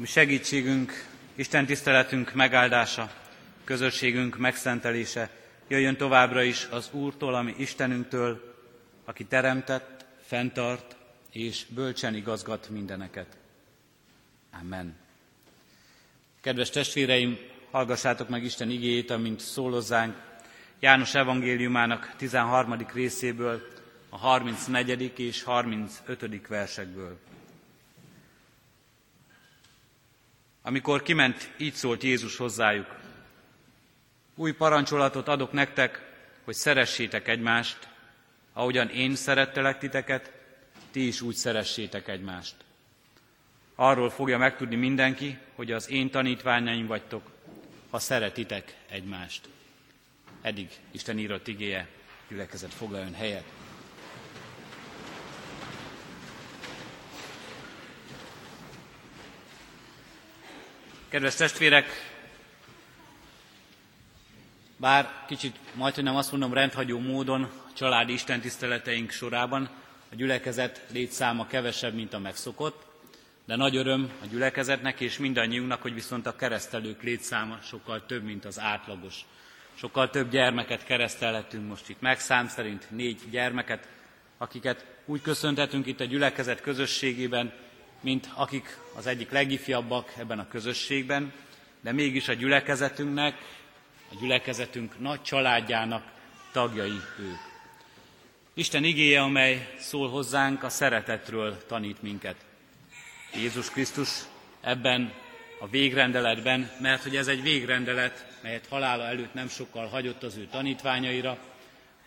Mi segítségünk, Isten tiszteletünk megáldása, közösségünk megszentelése jöjjön továbbra is az Úrtól, ami Istenünktől, aki teremtett, fenntart és bölcsen igazgat mindeneket. Amen. Kedves testvéreim, hallgassátok meg Isten igéjét, amint szólozzánk János evangéliumának 13. részéből, a 34. és 35. versekből. Amikor kiment, így szólt Jézus hozzájuk. Új parancsolatot adok nektek, hogy szeressétek egymást, ahogyan én szerettelek titeket, ti is úgy szeressétek egymást. Arról fogja megtudni mindenki, hogy az én tanítványaim vagytok, ha szeretitek egymást. Eddig Isten írott igéje, gyülekezet foglaljon helyet. Kedves testvérek, bár kicsit majd, nem azt mondom rendhagyó módon a családi istentiszteleteink sorában a gyülekezet létszáma kevesebb, mint a megszokott, de nagy öröm a gyülekezetnek és mindannyiunknak, hogy viszont a keresztelők létszáma sokkal több, mint az átlagos. Sokkal több gyermeket keresztelhetünk most itt meg, szám szerint négy gyermeket, akiket úgy köszönhetünk itt a gyülekezet közösségében, mint akik az egyik legifjabbak ebben a közösségben, de mégis a gyülekezetünknek, a gyülekezetünk nagy családjának tagjai ők. Isten igéje, amely szól hozzánk, a szeretetről tanít minket. Jézus Krisztus ebben a végrendeletben, mert hogy ez egy végrendelet, melyet halála előtt nem sokkal hagyott az ő tanítványaira,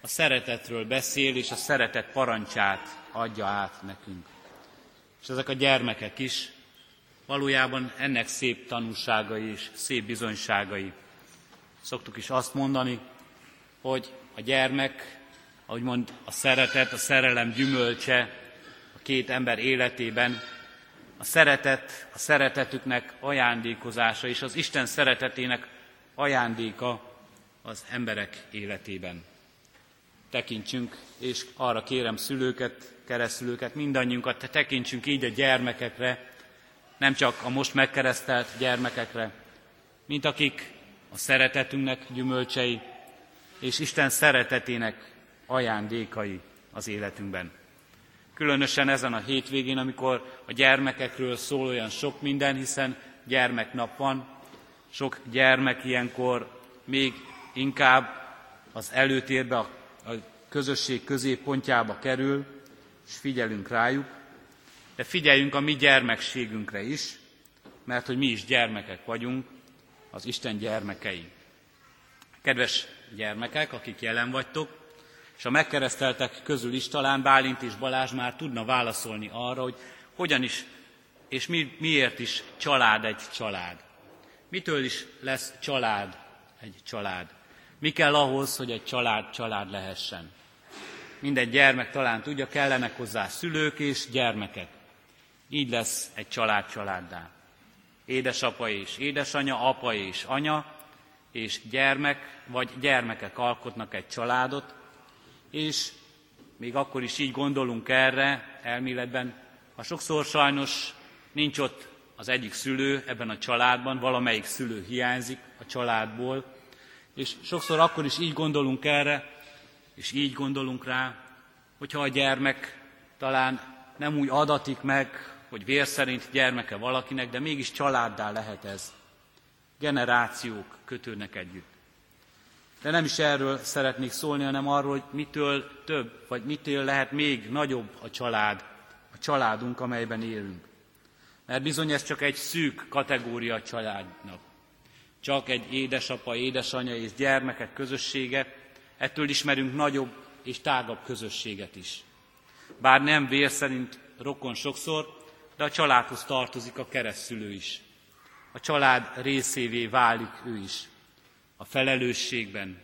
a szeretetről beszél, és a szeretet parancsát adja át nekünk. És ezek a gyermekek is valójában ennek szép tanúságai és szép bizonyságai. Szoktuk is azt mondani, hogy a gyermek, ahogy mond a szeretet, a szerelem gyümölcse a két ember életében, a szeretet, a szeretetüknek ajándékozása és az Isten szeretetének ajándéka az emberek életében. Tekintsünk, és arra kérem szülőket, keresztülőket, mindannyiunkat, te tekintsünk így a gyermekekre, nem csak a most megkeresztelt gyermekekre, mint akik a szeretetünknek gyümölcsei, és Isten szeretetének ajándékai az életünkben. Különösen ezen a hétvégén, amikor a gyermekekről szól olyan sok minden, hiszen gyermeknap van, sok gyermek ilyenkor még inkább az előtérbe, a közösség középpontjába kerül, és figyelünk rájuk, de figyeljünk a mi gyermekségünkre is, mert hogy mi is gyermekek vagyunk, az Isten gyermekei. Kedves gyermekek, akik jelen vagytok, és a megkereszteltek közül is talán Bálint és Balázs már tudna válaszolni arra, hogy hogyan is és mi, miért is család egy család. Mitől is lesz család egy család? Mi kell ahhoz, hogy egy család család lehessen? Minden gyermek talán tudja, kellenek hozzá szülők és gyermekek. Így lesz egy család családdá. Édesapa és édesanya, apa és anya, és gyermek vagy gyermekek alkotnak egy családot, és még akkor is így gondolunk erre elméletben, ha sokszor sajnos nincs ott az egyik szülő ebben a családban, valamelyik szülő hiányzik a családból, és sokszor akkor is így gondolunk erre, és így gondolunk rá, hogyha a gyermek talán nem úgy adatik meg, hogy vér szerint gyermeke valakinek, de mégis családdá lehet ez. Generációk kötődnek együtt. De nem is erről szeretnék szólni, hanem arról, hogy mitől több, vagy mitől lehet még nagyobb a család, a családunk, amelyben élünk. Mert bizony ez csak egy szűk kategória a családnak. Csak egy édesapa, édesanyja és gyermekek közössége, ettől ismerünk nagyobb és tágabb közösséget is. Bár nem vér szerint rokon sokszor, de a családhoz tartozik a keresztülő is. A család részévé válik ő is. A felelősségben,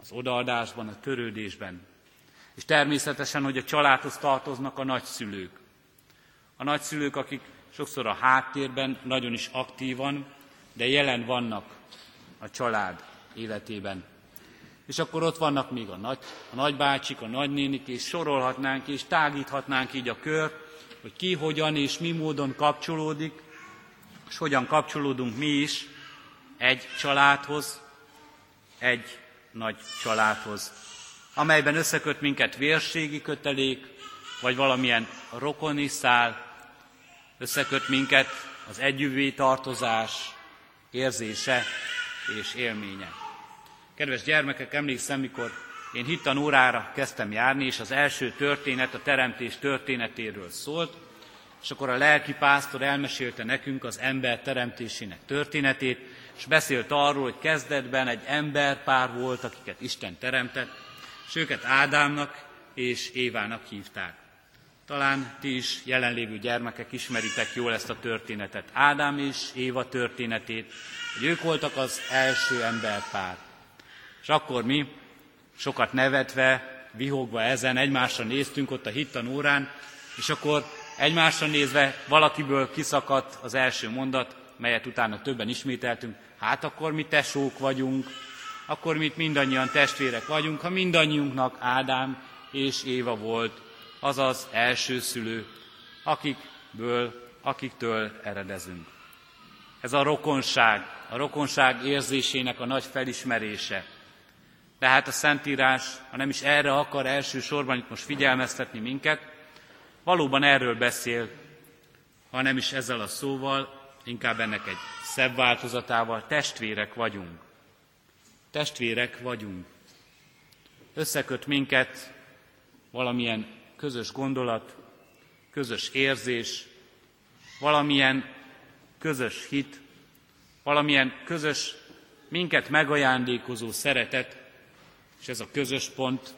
az odaadásban, a törődésben. És természetesen, hogy a családhoz tartoznak a nagyszülők. A nagyszülők, akik sokszor a háttérben nagyon is aktívan, de jelen vannak a család életében. És akkor ott vannak még a, nagy, a nagybácsik, a nagynénik, és sorolhatnánk, és tágíthatnánk így a kör, hogy ki, hogyan és mi módon kapcsolódik és hogyan kapcsolódunk mi is egy családhoz, egy nagy családhoz, amelyben összeköt minket vérségi kötelék, vagy valamilyen rokoni szál, összeköt minket az együvé tartozás érzése és élménye. Kedves gyermekek, emlékszem, mikor én hittanórára kezdtem járni, és az első történet a teremtés történetéről szólt, és akkor a lelki pásztor elmesélte nekünk az ember teremtésének történetét, és beszélt arról, hogy kezdetben egy emberpár volt, akiket Isten teremtett, és őket Ádámnak és Évának hívták. Talán ti is jelenlévő gyermekek ismeritek jól ezt a történetet, Ádám és Éva történetét, hogy ők voltak az első emberpár. És akkor mi, sokat nevetve, vihogva ezen, egymásra néztünk ott a hittan órán, és akkor egymásra nézve valakiből kiszakadt az első mondat, melyet utána többen ismételtünk, hát akkor mi tesók vagyunk, akkor mi mindannyian testvérek vagyunk, ha mindannyiunknak Ádám és Éva volt az az első szülő, akikből, akiktől eredezünk. Ez a rokonság, a rokonság érzésének a nagy felismerése. Tehát a Szentírás, ha nem is erre akar elsősorban itt most figyelmeztetni minket, valóban erről beszél, ha nem is ezzel a szóval, inkább ennek egy szebb változatával, testvérek vagyunk. Testvérek vagyunk. Összeköt minket valamilyen közös gondolat, közös érzés, valamilyen közös hit, valamilyen közös, minket megajándékozó szeretet, és ez a közös pont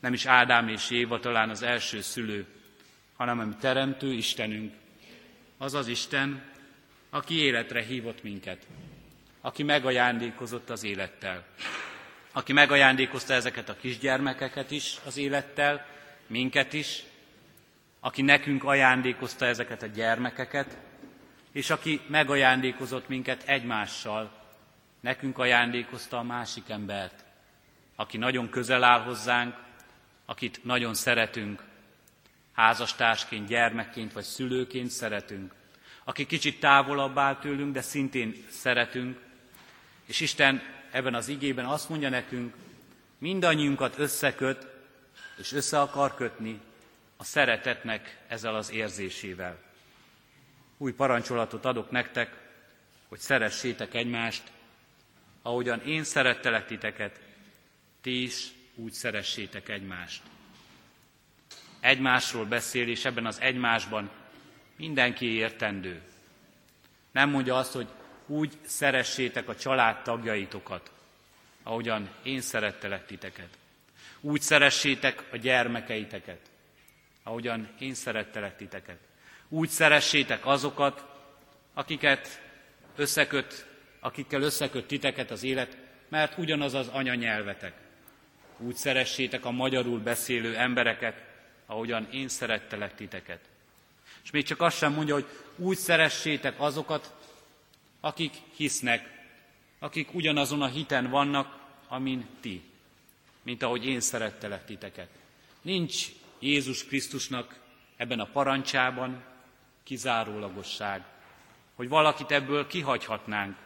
nem is Ádám és Éva talán az első szülő, hanem a teremtő Istenünk, az az Isten, aki életre hívott minket, aki megajándékozott az élettel, aki megajándékozta ezeket a kisgyermekeket is az élettel, minket is, aki nekünk ajándékozta ezeket a gyermekeket, és aki megajándékozott minket egymással, nekünk ajándékozta a másik embert, aki nagyon közel áll hozzánk, akit nagyon szeretünk, házastársként, gyermekként vagy szülőként szeretünk, aki kicsit távolabb áll tőlünk, de szintén szeretünk, és Isten ebben az igében azt mondja nekünk, mindannyiunkat összeköt, és össze akar kötni a szeretetnek ezzel az érzésével. Új parancsolatot adok nektek, hogy szeressétek egymást, ahogyan én szerettelek titeket, ti is úgy szeressétek egymást. Egymásról beszél, és ebben az egymásban mindenki értendő. Nem mondja azt, hogy úgy szeressétek a család tagjaitokat, ahogyan én szerettelek titeket. Úgy szeressétek a gyermekeiteket, ahogyan én szerettelek titeket. Úgy szeressétek azokat, akiket összeköt, akikkel összeköt titeket az élet, mert ugyanaz az anyanyelvetek. Úgy szeressétek a magyarul beszélő embereket, ahogyan én szerettelek titeket. És még csak azt sem mondja, hogy úgy szeressétek azokat, akik hisznek, akik ugyanazon a hiten vannak, amin ti, mint ahogy én szerettelek titeket. Nincs Jézus Krisztusnak ebben a parancsában kizárólagosság, hogy valakit ebből kihagyhatnánk,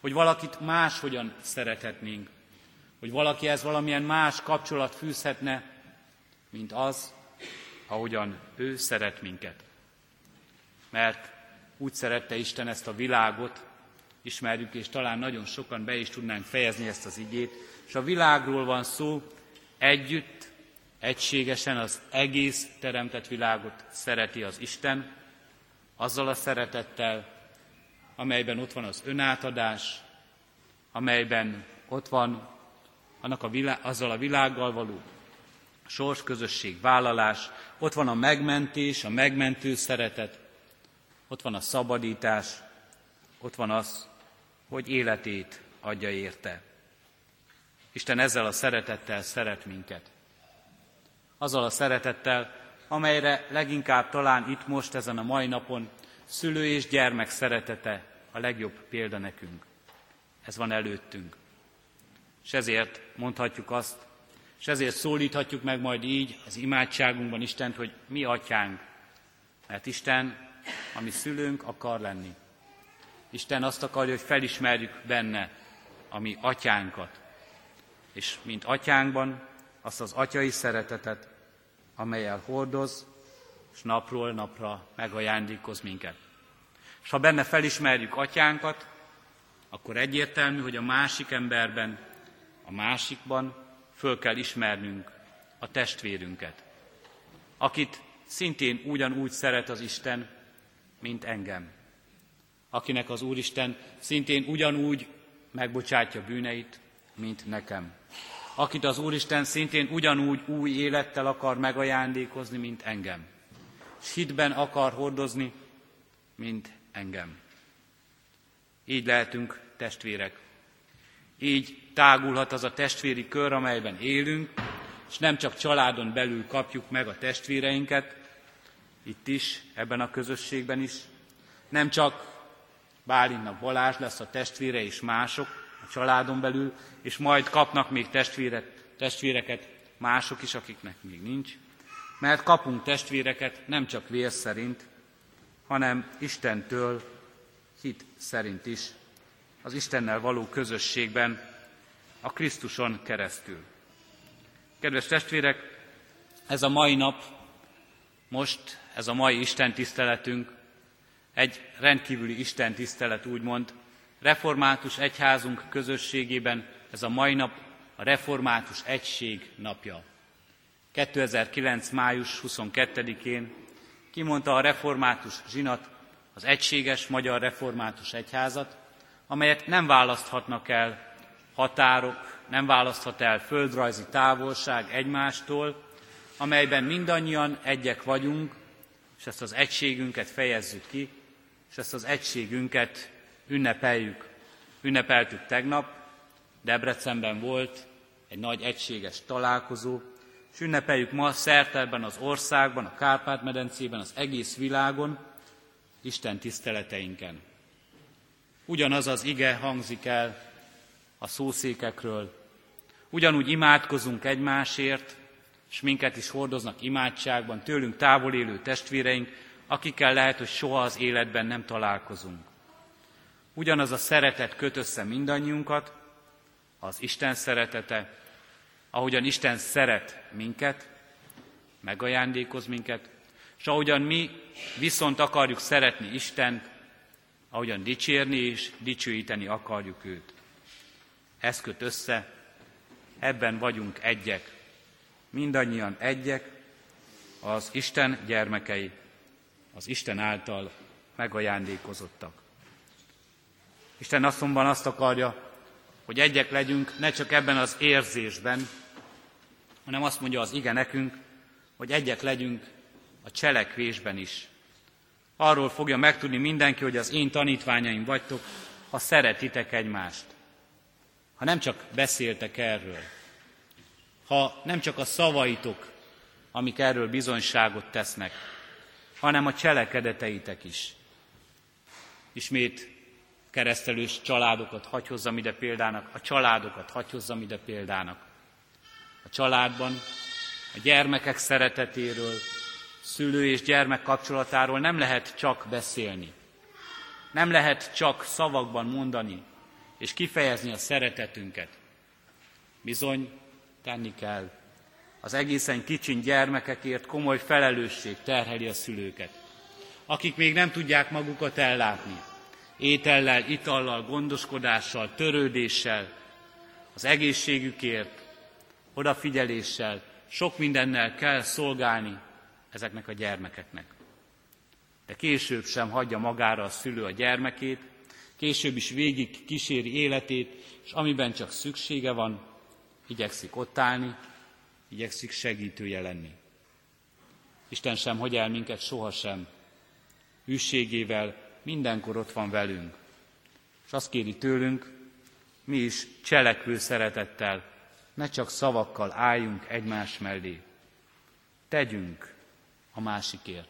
hogy valakit máshogyan szerethetnénk, hogy valakihez valamilyen más kapcsolat fűzhetne, mint az, ahogyan ő szeret minket. Mert úgy szerette Isten ezt a világot, ismerjük, és talán nagyon sokan be is tudnánk fejezni ezt az igét, és a világról van szó, együtt, egységesen az egész teremtett világot szereti az Isten, azzal a szeretettel, amelyben ott van az önátadás, amelyben ott van annak a világ, azzal a világgal való sorsközösség, vállalás, ott van a megmentés, a megmentő szeretet, ott van a szabadítás, ott van az, hogy életét adja érte. Isten ezzel a szeretettel szeret minket. Azzal a szeretettel, amelyre leginkább talán itt most ezen a mai napon szülő és gyermek szeretete a legjobb példa nekünk. Ez van előttünk. És ezért mondhatjuk azt, és ezért szólíthatjuk meg majd így az imádságunkban Istent, hogy mi atyánk, mert Isten, ami szülőnk akar lenni. Isten azt akarja, hogy felismerjük benne a mi atyánkat, és mint atyánkban azt az atyai szeretetet, amelyel hordoz, és napról napra megajándékoz minket. És ha benne felismerjük atyánkat, akkor egyértelmű, hogy a másik emberben, a másikban föl kell ismernünk a testvérünket, akit szintén ugyanúgy szeret az Isten, mint engem. Akinek az Úristen szintén ugyanúgy megbocsátja bűneit, mint nekem. Akit az Úristen szintén ugyanúgy új élettel akar megajándékozni, mint engem. És hitben akar hordozni, mint engem. Így lehetünk testvérek. Így tágulhat az a testvéri kör, amelyben élünk, és nem csak családon belül kapjuk meg a testvéreinket, itt is, ebben a közösségben is. Nem csak Bálintnak Balázs lesz a testvére és mások a családon belül, és majd kapnak még testvérek, testvéreket mások is, akiknek még nincs. Mert kapunk testvéreket nem csak vér szerint, hanem Istentől hit szerint is, az Istennel való közösségben, a Krisztuson keresztül. Kedves testvérek, ez a mai nap, most ez a mai Isten tiszteletünk, egy rendkívüli Isten tisztelet, úgymond, református egyházunk közösségében ez a mai nap a református egység napja. 2009. május 22-én kimondta a református zsinat az egységes magyar református egyházat, amelyet nem választhatnak el határok, nem választhat el földrajzi távolság egymástól, amelyben mindannyian egyek vagyunk, és ezt az egységünket fejezzük ki, és ezt az egységünket ünnepeljük. Ünnepeltük tegnap, Debrecenben volt egy nagy egységes találkozó, és ünnepeljük ma szerte ebben az országban, a Kárpát-medencében, az egész világon, Isten tiszteleteinken. Ugyanaz az ige hangzik el a szószékekről. Ugyanúgy imádkozunk egymásért, és minket is hordoznak imádságban, tőlünk távol élő testvéreink, akikkel lehet, hogy soha az életben nem találkozunk. Ugyanaz a szeretet köt össze mindannyiunkat, az Isten szeretete, ahogyan Isten szeret minket, megajándékoz minket, és ahogyan mi viszont akarjuk szeretni Istent, ahogyan dicsérni és dicsőíteni akarjuk őt. Ez köt össze, ebben vagyunk egyek. Mindannyian egyek, az Isten gyermekei, az Isten által megajándékozottak. Isten azonban azt akarja, hogy egyek legyünk ne csak ebben az érzésben, hanem azt mondja az ige nekünk, hogy egyek legyünk a cselekvésben is. Arról fogja megtudni mindenki, hogy az én tanítványaim vagytok, ha szeretitek egymást ha nem csak beszéltek erről, ha nem csak a szavaitok, amik erről bizonyságot tesznek, hanem a cselekedeteitek is. Ismét keresztelős családokat hagy hozzam ide példának, a családokat hagy hozzam ide példának. A családban a gyermekek szeretetéről, szülő és gyermek kapcsolatáról nem lehet csak beszélni. Nem lehet csak szavakban mondani, és kifejezni a szeretetünket. Bizony, tenni kell. Az egészen kicsin gyermekekért komoly felelősség terheli a szülőket, akik még nem tudják magukat ellátni. Étellel, itallal, gondoskodással, törődéssel, az egészségükért, odafigyeléssel, sok mindennel kell szolgálni ezeknek a gyermekeknek. De később sem hagyja magára a szülő a gyermekét, később is végig kíséri életét, és amiben csak szüksége van, igyekszik ott állni, igyekszik segítője lenni. Isten sem hagy el minket sohasem. Hűségével mindenkor ott van velünk. És azt kéri tőlünk, mi is cselekvő szeretettel, ne csak szavakkal álljunk egymás mellé. Tegyünk a másikért.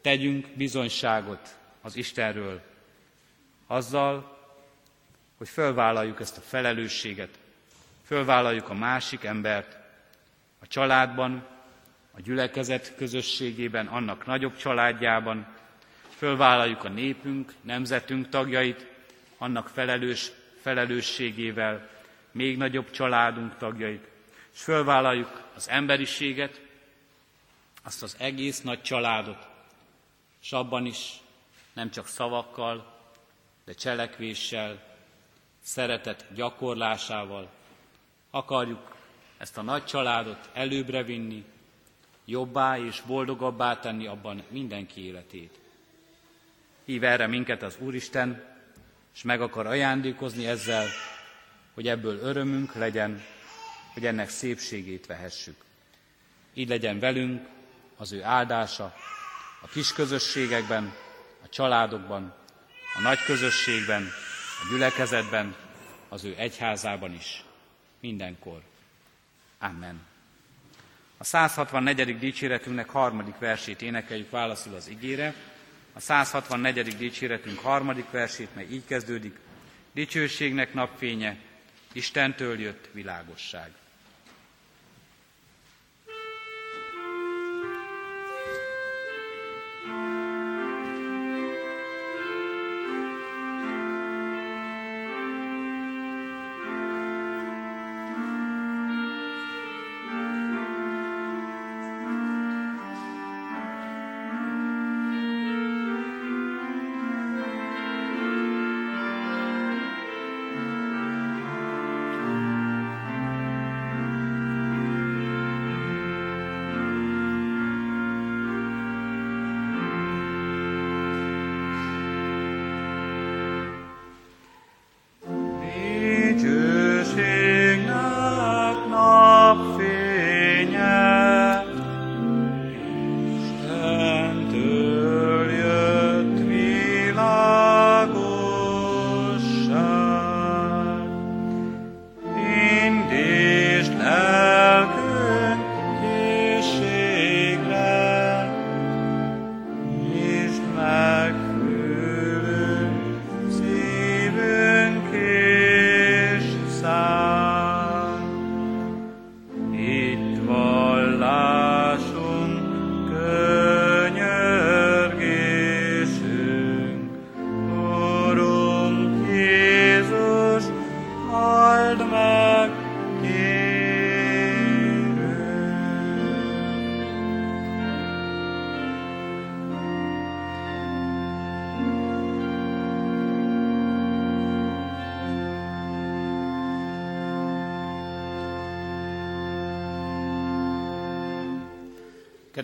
Tegyünk bizonyságot az Istenről, azzal, hogy fölvállaljuk ezt a felelősséget, fölvállaljuk a másik embert a családban, a gyülekezet közösségében, annak nagyobb családjában, fölvállaljuk a népünk, nemzetünk tagjait, annak felelős felelősségével, még nagyobb családunk tagjait, és fölvállaljuk az emberiséget, azt az egész nagy családot, és abban is nem csak szavakkal, de cselekvéssel, szeretet gyakorlásával akarjuk ezt a nagy családot előbbre vinni, jobbá és boldogabbá tenni abban mindenki életét. Hív erre minket az Úristen, és meg akar ajándékozni ezzel, hogy ebből örömünk legyen, hogy ennek szépségét vehessük. Így legyen velünk az ő áldása a kis közösségekben, a családokban, a nagy közösségben, a gyülekezetben, az ő egyházában is, mindenkor. Amen. A 164. dicséretünknek harmadik versét énekeljük válaszul az igére. A 164. dicséretünk harmadik versét, mely így kezdődik. Dicsőségnek napfénye, Istentől jött világosság.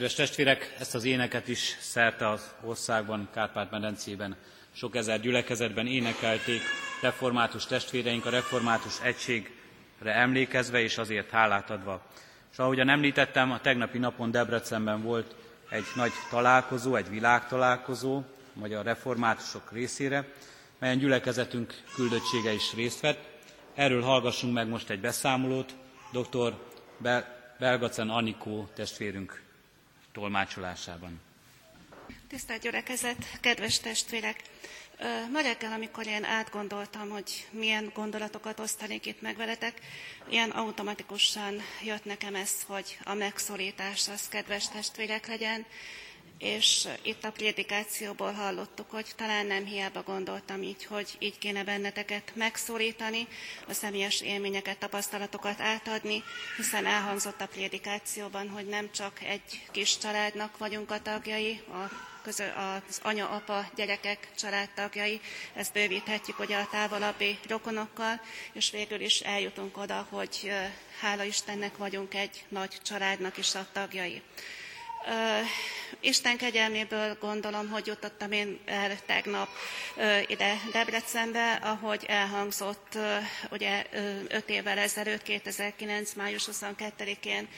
Kedves testvérek, ezt az éneket is szerte az országban, Kárpát-medencében, sok ezer gyülekezetben énekelték református testvéreink a református egységre emlékezve és azért hálát adva. És ahogyan említettem, a tegnapi napon Debrecenben volt egy nagy találkozó, egy világtalálkozó a magyar reformátusok részére, melyen gyülekezetünk küldöttsége is részt vett. Erről hallgassunk meg most egy beszámolót dr. Belgacen Anikó testvérünk tolmácsolásában. Tisztelt gyülekezet, kedves testvérek! Ma reggel, amikor én átgondoltam, hogy milyen gondolatokat osztanék itt meg veletek, ilyen automatikusan jött nekem ez, hogy a megszorítás az kedves testvérek legyen, és itt a prédikációból hallottuk, hogy talán nem hiába gondoltam így, hogy így kéne benneteket megszorítani, a személyes élményeket, tapasztalatokat átadni, hiszen elhangzott a prédikációban, hogy nem csak egy kis családnak vagyunk a tagjai, a az anya, apa, gyerekek, családtagjai, ezt bővíthetjük ugye a távolabbi rokonokkal, és végül is eljutunk oda, hogy hála Istennek vagyunk egy nagy családnak is a tagjai. Isten kegyelméből gondolom, hogy jutottam én el tegnap ide Debrecenbe, ahogy elhangzott ugye öt évvel ezelőtt, 2009. május 22-én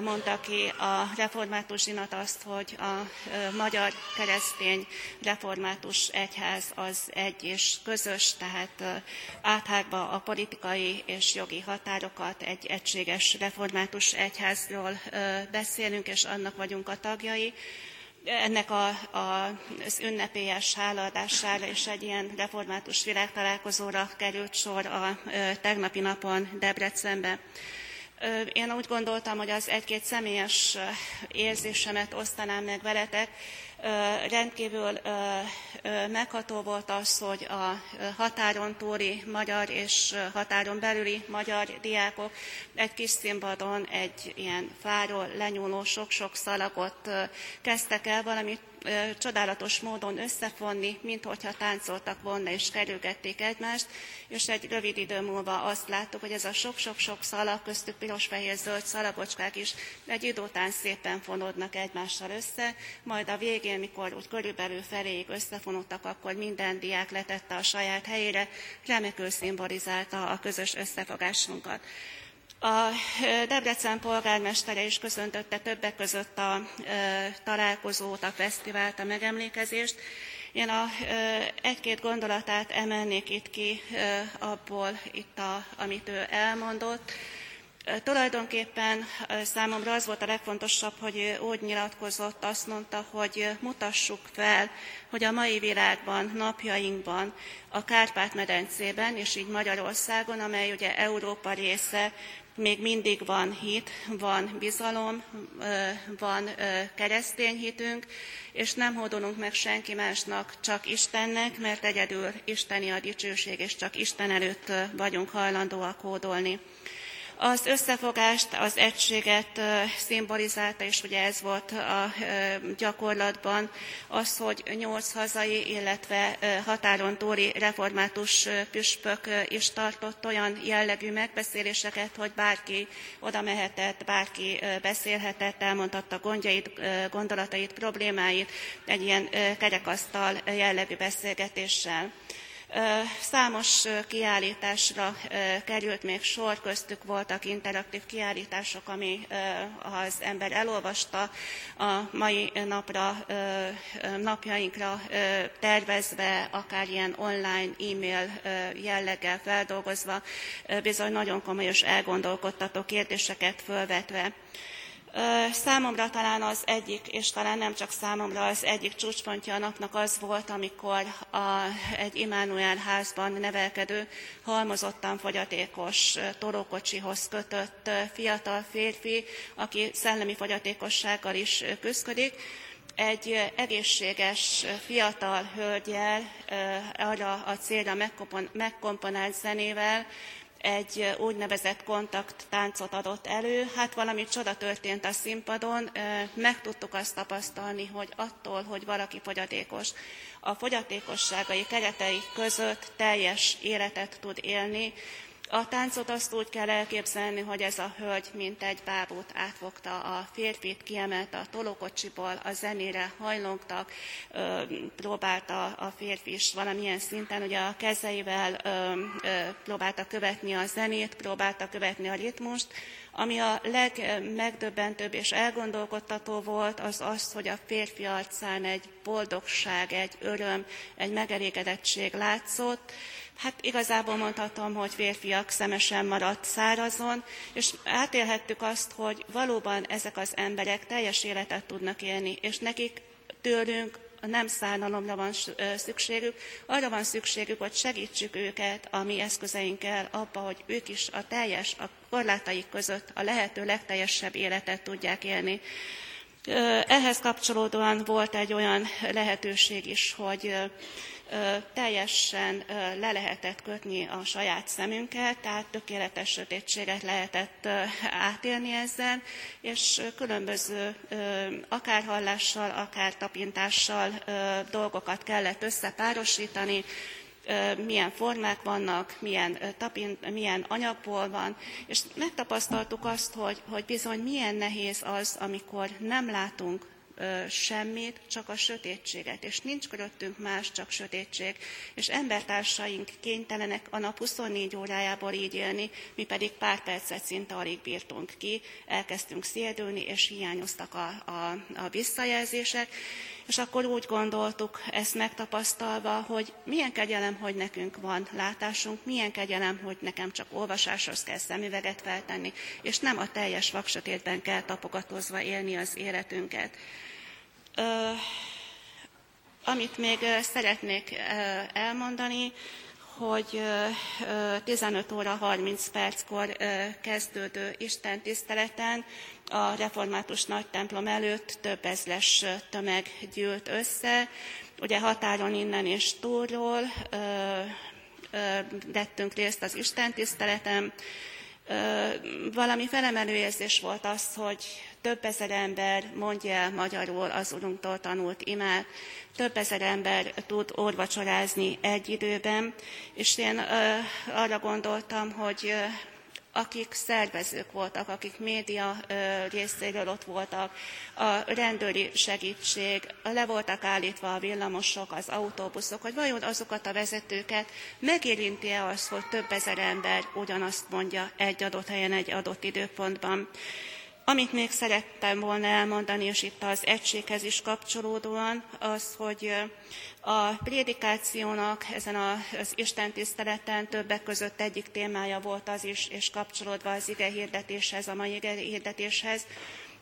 mondta ki a református zsinat azt, hogy a magyar keresztény református egyház az egy és közös, tehát áthágva a politikai és jogi határokat egy egységes református egyházról beszélünk, és annak vagyunk a tagjai ennek a, a, az ünnepélyes hálaadására és egy ilyen református világtalálkozóra került sor a tegnapi napon Debrecenben. Én úgy gondoltam, hogy az egy-két személyes érzésemet osztanám meg veletek. Rendkívül megható volt az, hogy a határon túli magyar és határon belüli magyar diákok egy kis színpadon egy ilyen fáról lenyúló sok-sok szalagot kezdtek el valamit csodálatos módon összefonni, mint hogyha táncoltak volna és kerülgették egymást, és egy rövid idő múlva azt láttuk, hogy ez a sok-sok-sok szalag, köztük piros-fehér-zöld szalagocskák is egy idő után szépen fonódnak egymással össze, majd a végén, mikor úgy körülbelül feléig összefonódtak, akkor minden diák letette a saját helyére, remekül szimbolizálta a közös összefogásunkat. A Debrecen polgármestere is köszöntötte többek között a találkozót, a fesztivált, a megemlékezést. Én a, egy-két gondolatát emelnék itt ki abból, itt a, amit ő elmondott. Tulajdonképpen számomra az volt a legfontosabb, hogy úgy nyilatkozott, azt mondta, hogy mutassuk fel, hogy a mai világban, napjainkban, a Kárpát-medencében, és így Magyarországon, amely ugye Európa része, még mindig van hit, van bizalom, van keresztény hitünk, és nem hódolunk meg senki másnak, csak Istennek, mert egyedül Isteni a dicsőség, és csak Isten előtt vagyunk hajlandóak hódolni. Az összefogást, az egységet szimbolizálta, és ugye ez volt a gyakorlatban az, hogy nyolc hazai, illetve határon túli református püspök is tartott olyan jellegű megbeszéléseket, hogy bárki oda mehetett, bárki beszélhetett, elmondhatta gondjait, gondolatait, problémáit egy ilyen kerekasztal jellegű beszélgetéssel. Számos kiállításra került még sor, köztük voltak interaktív kiállítások, ami az ember elolvasta a mai napra, napjainkra tervezve, akár ilyen online, e-mail jelleggel feldolgozva, bizony nagyon komoly és elgondolkodtató kérdéseket fölvetve. Számomra talán az egyik, és talán nem csak számomra, az egyik csúcspontja a napnak az volt, amikor a, egy Immanuel házban nevelkedő, halmozottan fogyatékos torókocsihoz kötött fiatal férfi, aki szellemi fogyatékossággal is küzdik, egy egészséges fiatal hölgyel arra a célra megkomponált zenével egy úgynevezett kontakttáncot adott elő. Hát valami csoda történt a színpadon, meg tudtuk azt tapasztalni, hogy attól, hogy valaki fogyatékos, a fogyatékosságai keretei között teljes életet tud élni, a táncot azt úgy kell elképzelni, hogy ez a hölgy, mint egy bábút átfogta a férfit, kiemelte a tolókocsiból, a zenére hajlongtak, próbálta a férfi is valamilyen szinten, ugye a kezeivel próbálta követni a zenét, próbálta követni a ritmust, ami a legmegdöbbentőbb és elgondolkodtató volt, az az, hogy a férfi arcán egy boldogság, egy öröm, egy megelégedettség látszott, Hát igazából mondhatom, hogy férfiak szemesen maradt szárazon, és átélhettük azt, hogy valóban ezek az emberek teljes életet tudnak élni, és nekik tőlünk nem szánalomra van szükségük, arra van szükségük, hogy segítsük őket a mi eszközeinkkel abba, hogy ők is a teljes, a korlátaik között a lehető legteljesebb életet tudják élni. Ehhez kapcsolódóan volt egy olyan lehetőség is, hogy teljesen le lehetett kötni a saját szemünket, tehát tökéletes sötétséget lehetett átélni ezzel, és különböző akár hallással, akár tapintással dolgokat kellett összepárosítani, milyen formák vannak, milyen, tapint, milyen anyagból van, és megtapasztaltuk azt, hogy, hogy bizony milyen nehéz az, amikor nem látunk semmit, csak a sötétséget, és nincs köröttünk más, csak sötétség. És embertársaink kénytelenek a nap 24 órájából így élni, mi pedig pár percet szinte alig bírtunk ki, elkezdtünk szédülni, és hiányoztak a, a, a visszajelzések, és akkor úgy gondoltuk, ezt megtapasztalva, hogy milyen kegyelem, hogy nekünk van látásunk, milyen kegyelem, hogy nekem csak olvasáshoz kell szemüveget feltenni, és nem a teljes vaksötétben kell tapogatózva élni az életünket. Ö, amit még szeretnék elmondani, hogy 15 óra 30 perckor kezdődő Isten tiszteleten a református nagy templom előtt több ezles tömeg gyűlt össze. Ugye határon innen és túlról vettünk részt az Isten tiszteleten. Valami felemelő érzés volt az, hogy több ezer ember mondja el magyarul az Urunktól tanult imát, több ezer ember tud orvacsorázni egy időben, és én arra gondoltam, hogy akik szervezők voltak, akik média részéről ott voltak, a rendőri segítség, le voltak állítva a villamosok, az autóbuszok, hogy vajon azokat a vezetőket megérinti-e az, hogy több ezer ember ugyanazt mondja egy adott helyen, egy adott időpontban. Amit még szerettem volna elmondani, és itt az egységhez is kapcsolódóan, az, hogy a prédikációnak ezen az Isten tiszteleten többek között egyik témája volt az is, és kapcsolódva az ige hirdetéshez, a mai ige hirdetéshez,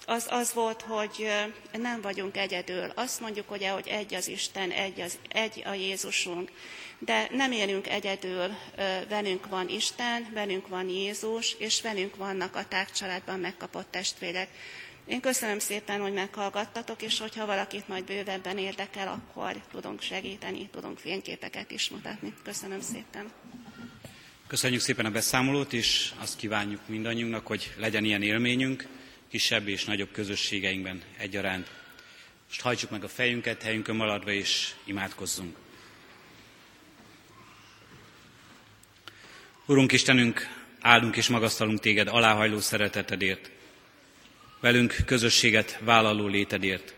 az az volt, hogy nem vagyunk egyedül. Azt mondjuk, ugye, hogy egy az Isten, egy, az, egy a Jézusunk. De nem élünk egyedül, velünk van Isten, velünk van Jézus, és velünk vannak a tágcsaládban megkapott testvérek. Én köszönöm szépen, hogy meghallgattatok, és hogyha valakit majd bővebben érdekel, akkor tudunk segíteni, tudunk fényképeket is mutatni. Köszönöm szépen. Köszönjük szépen a beszámolót, és azt kívánjuk mindannyiunknak, hogy legyen ilyen élményünk, kisebb és nagyobb közösségeinkben egyaránt. Most hajtsuk meg a fejünket, helyünkön maradva, és imádkozzunk. Urunk Istenünk, áldunk és magasztalunk téged aláhajló szeretetedért, velünk közösséget vállaló létedért.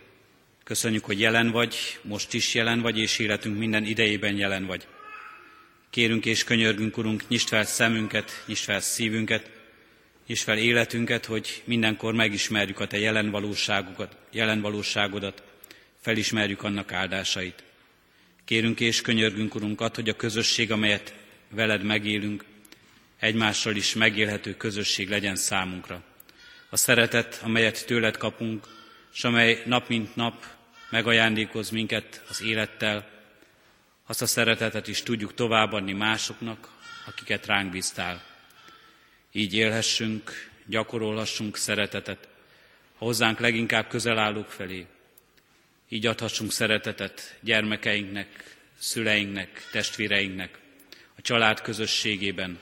Köszönjük, hogy jelen vagy, most is jelen vagy, és életünk minden idejében jelen vagy. Kérünk és könyörgünk, Urunk, nyisd fel szemünket, nyisd fel szívünket, nyisd fel életünket, hogy mindenkor megismerjük a Te jelen, valóságodat, jelen valóságodat, felismerjük annak áldásait. Kérünk és könyörgünk, Urunkat, hogy a közösség, amelyet veled megélünk, egymással is megélhető közösség legyen számunkra. A szeretet, amelyet tőled kapunk, és amely nap mint nap megajándékoz minket az élettel, azt a szeretetet is tudjuk továbbadni másoknak, akiket ránk bíztál. Így élhessünk, gyakorolhassunk szeretetet. Hozzánk leginkább közel állók felé. Így adhassunk szeretetet gyermekeinknek, szüleinknek, testvéreinknek, a család közösségében,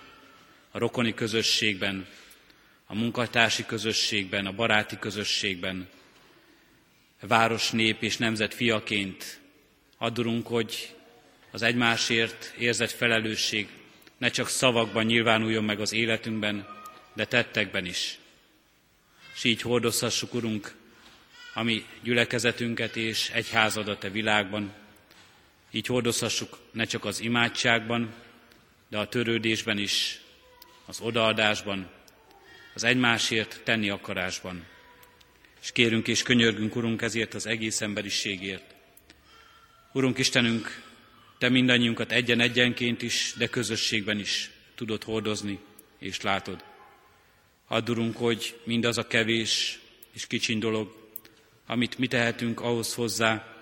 a rokoni közösségben, a munkatársi közösségben, a baráti közösségben, a város, nép és nemzet fiaként adurunk, hogy az egymásért érzett felelősség ne csak szavakban nyilvánuljon meg az életünkben, de tettekben is. És így hordozhassuk, Urunk, a mi gyülekezetünket és egyházadat a világban. Így hordozhassuk ne csak az imádságban, de a törődésben is, az odaadásban, az egymásért tenni akarásban. És kérünk és könyörgünk, Urunk, ezért az egész emberiségért. Urunk Istenünk, Te mindannyiunkat egyen-egyenként is, de közösségben is tudod hordozni és látod. Add, hogy mindaz a kevés és kicsiny dolog, amit mi tehetünk ahhoz hozzá,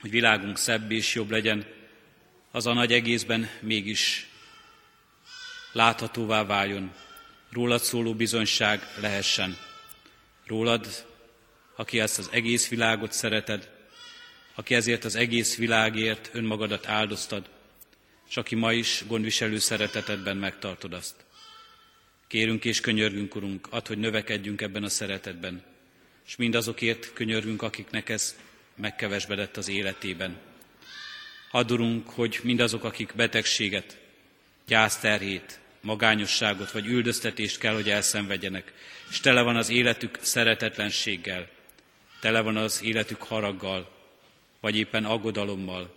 hogy világunk szebb és jobb legyen, az a nagy egészben mégis láthatóvá váljon, rólad szóló bizonyság lehessen. Rólad, aki ezt az egész világot szereted, aki ezért az egész világért önmagadat áldoztad, és aki ma is gondviselő szeretetedben megtartod azt. Kérünk és könyörgünk, Urunk, add, hogy növekedjünk ebben a szeretetben, és mindazokért könyörgünk, akiknek ez megkevesbedett az életében. Add, Urunk, hogy mindazok, akik betegséget, gyászterhét, magányosságot vagy üldöztetést kell, hogy elszenvedjenek, és tele van az életük szeretetlenséggel, tele van az életük haraggal, vagy éppen aggodalommal,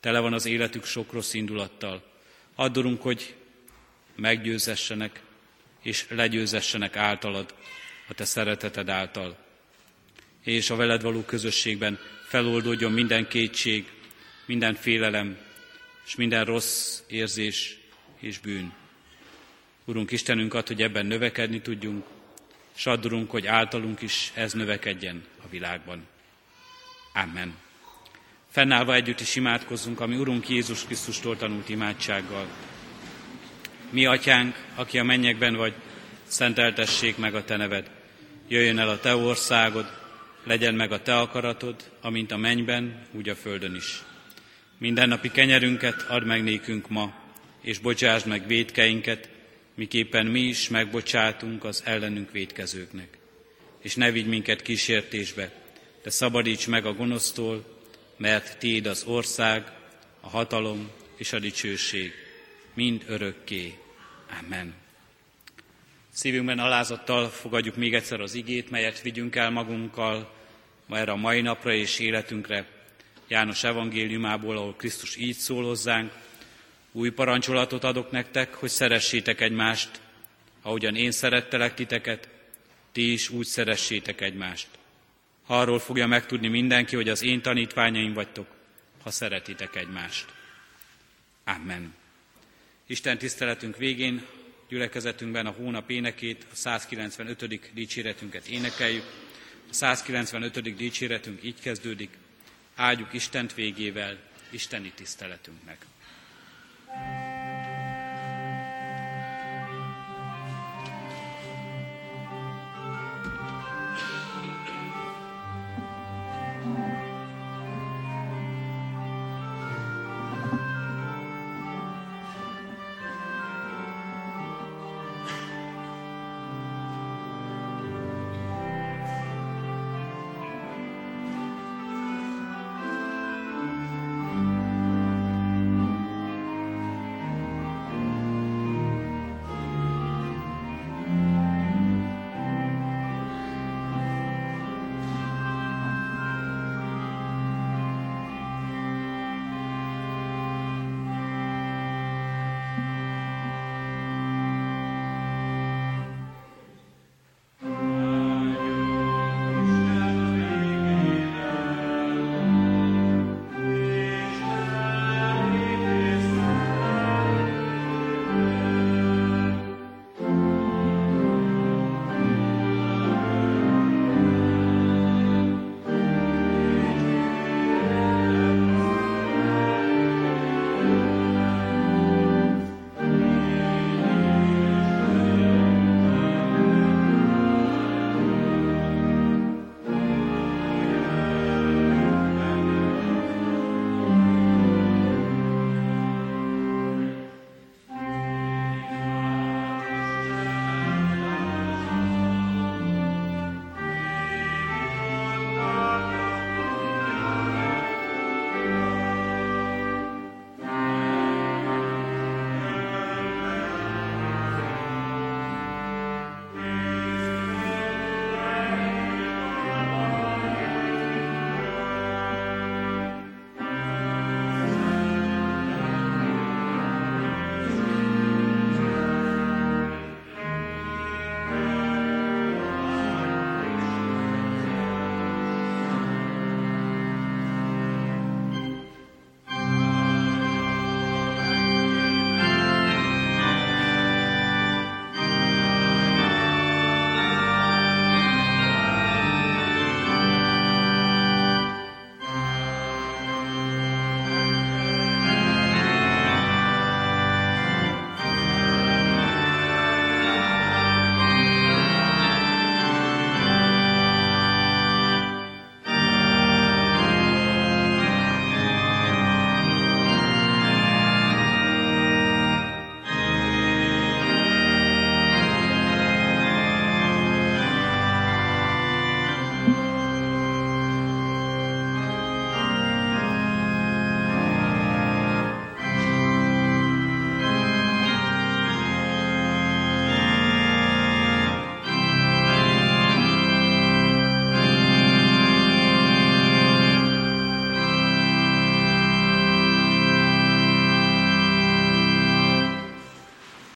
tele van az életük sok rossz indulattal. Addurunk, hogy meggyőzessenek és legyőzessenek általad, a te szereteted által. És a veled való közösségben feloldódjon minden kétség, minden félelem, és minden rossz érzés és bűn. Urunk Istenünk, ad, hogy ebben növekedni tudjunk, s addurunk, hogy általunk is ez növekedjen a világban. Amen. Fennállva együtt is imádkozzunk, ami Urunk Jézus Krisztustól tanult imádsággal. Mi, Atyánk, aki a mennyekben vagy, szenteltessék meg a Te neved. Jöjjön el a Te országod, legyen meg a Te akaratod, amint a mennyben, úgy a földön is. Mindennapi kenyerünket add meg nékünk ma, és bocsásd meg védkeinket, miképpen mi is megbocsátunk az ellenünk védkezőknek. És ne vigy minket kísértésbe, de szabadíts meg a gonosztól, mert Tiéd az ország, a hatalom és a dicsőség, mind örökké. Amen. Szívünkben alázattal fogadjuk még egyszer az igét, melyet vigyünk el magunkkal ma erre a mai napra és életünkre. János evangéliumából, ahol Krisztus így szól hozzánk, új parancsolatot adok nektek, hogy szeressétek egymást, ahogyan én szerettelek titeket, ti is úgy szeressétek egymást. Arról fogja megtudni mindenki, hogy az én tanítványaim vagytok, ha szeretitek egymást. Amen. Isten tiszteletünk végén gyülekezetünkben a hónap énekét, a 195. dicséretünket énekeljük. A 195. dicséretünk így kezdődik, áldjuk Istent végével, Isteni tiszteletünknek. thank you